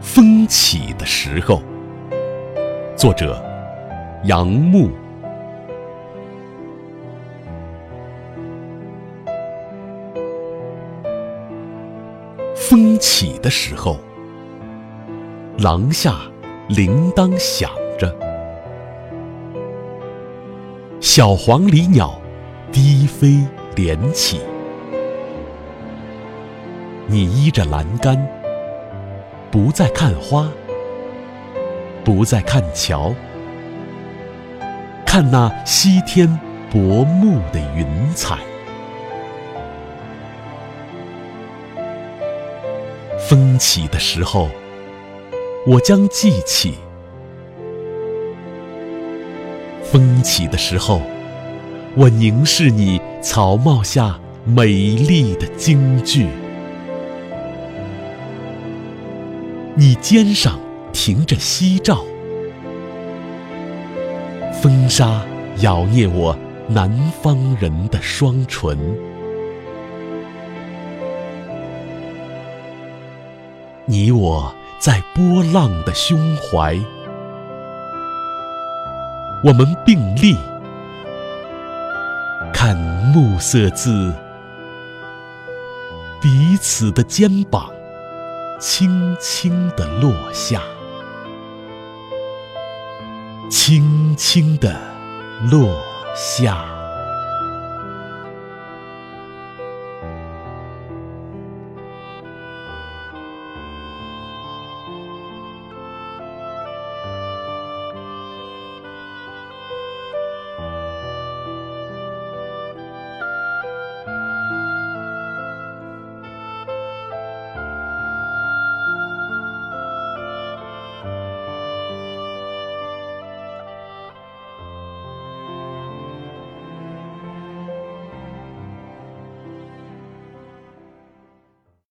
风起的时候，作者杨牧。风起的时候，廊下铃铛响着，小黄鹂鸟低飞连起。你依着栏杆，不再看花，不再看桥，看那西天薄暮的云彩。风起的时候，我将记起；风起的时候，我凝视你草帽下美丽的京剧。你肩上停着夕照，风沙咬啮我南方人的双唇。你我在波浪的胸怀，我们并立，看暮色自彼此的肩膀。轻轻地落下，轻轻地落下。